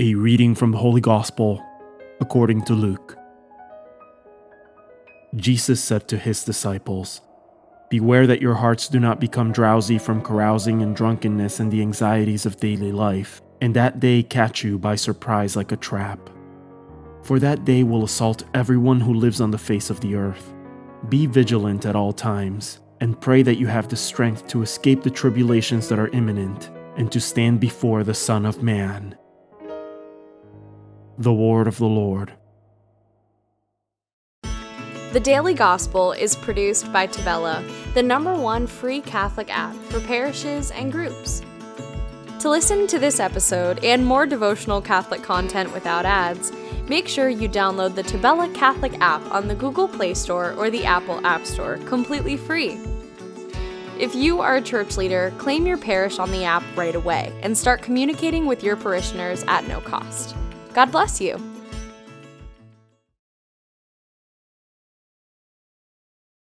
A reading from the Holy Gospel according to Luke. Jesus said to his disciples, Beware that your hearts do not become drowsy from carousing and drunkenness and the anxieties of daily life, and that day catch you by surprise like a trap. For that day will assault everyone who lives on the face of the earth. Be vigilant at all times, and pray that you have the strength to escape the tribulations that are imminent and to stand before the Son of Man. The Word of the Lord. The Daily Gospel is produced by Tavella, the number one free Catholic app for parishes and groups. To listen to this episode and more devotional Catholic content without ads, make sure you download the Tavella Catholic app on the Google Play Store or the Apple App Store completely free. If you are a church leader, claim your parish on the app right away and start communicating with your parishioners at no cost. God bless you.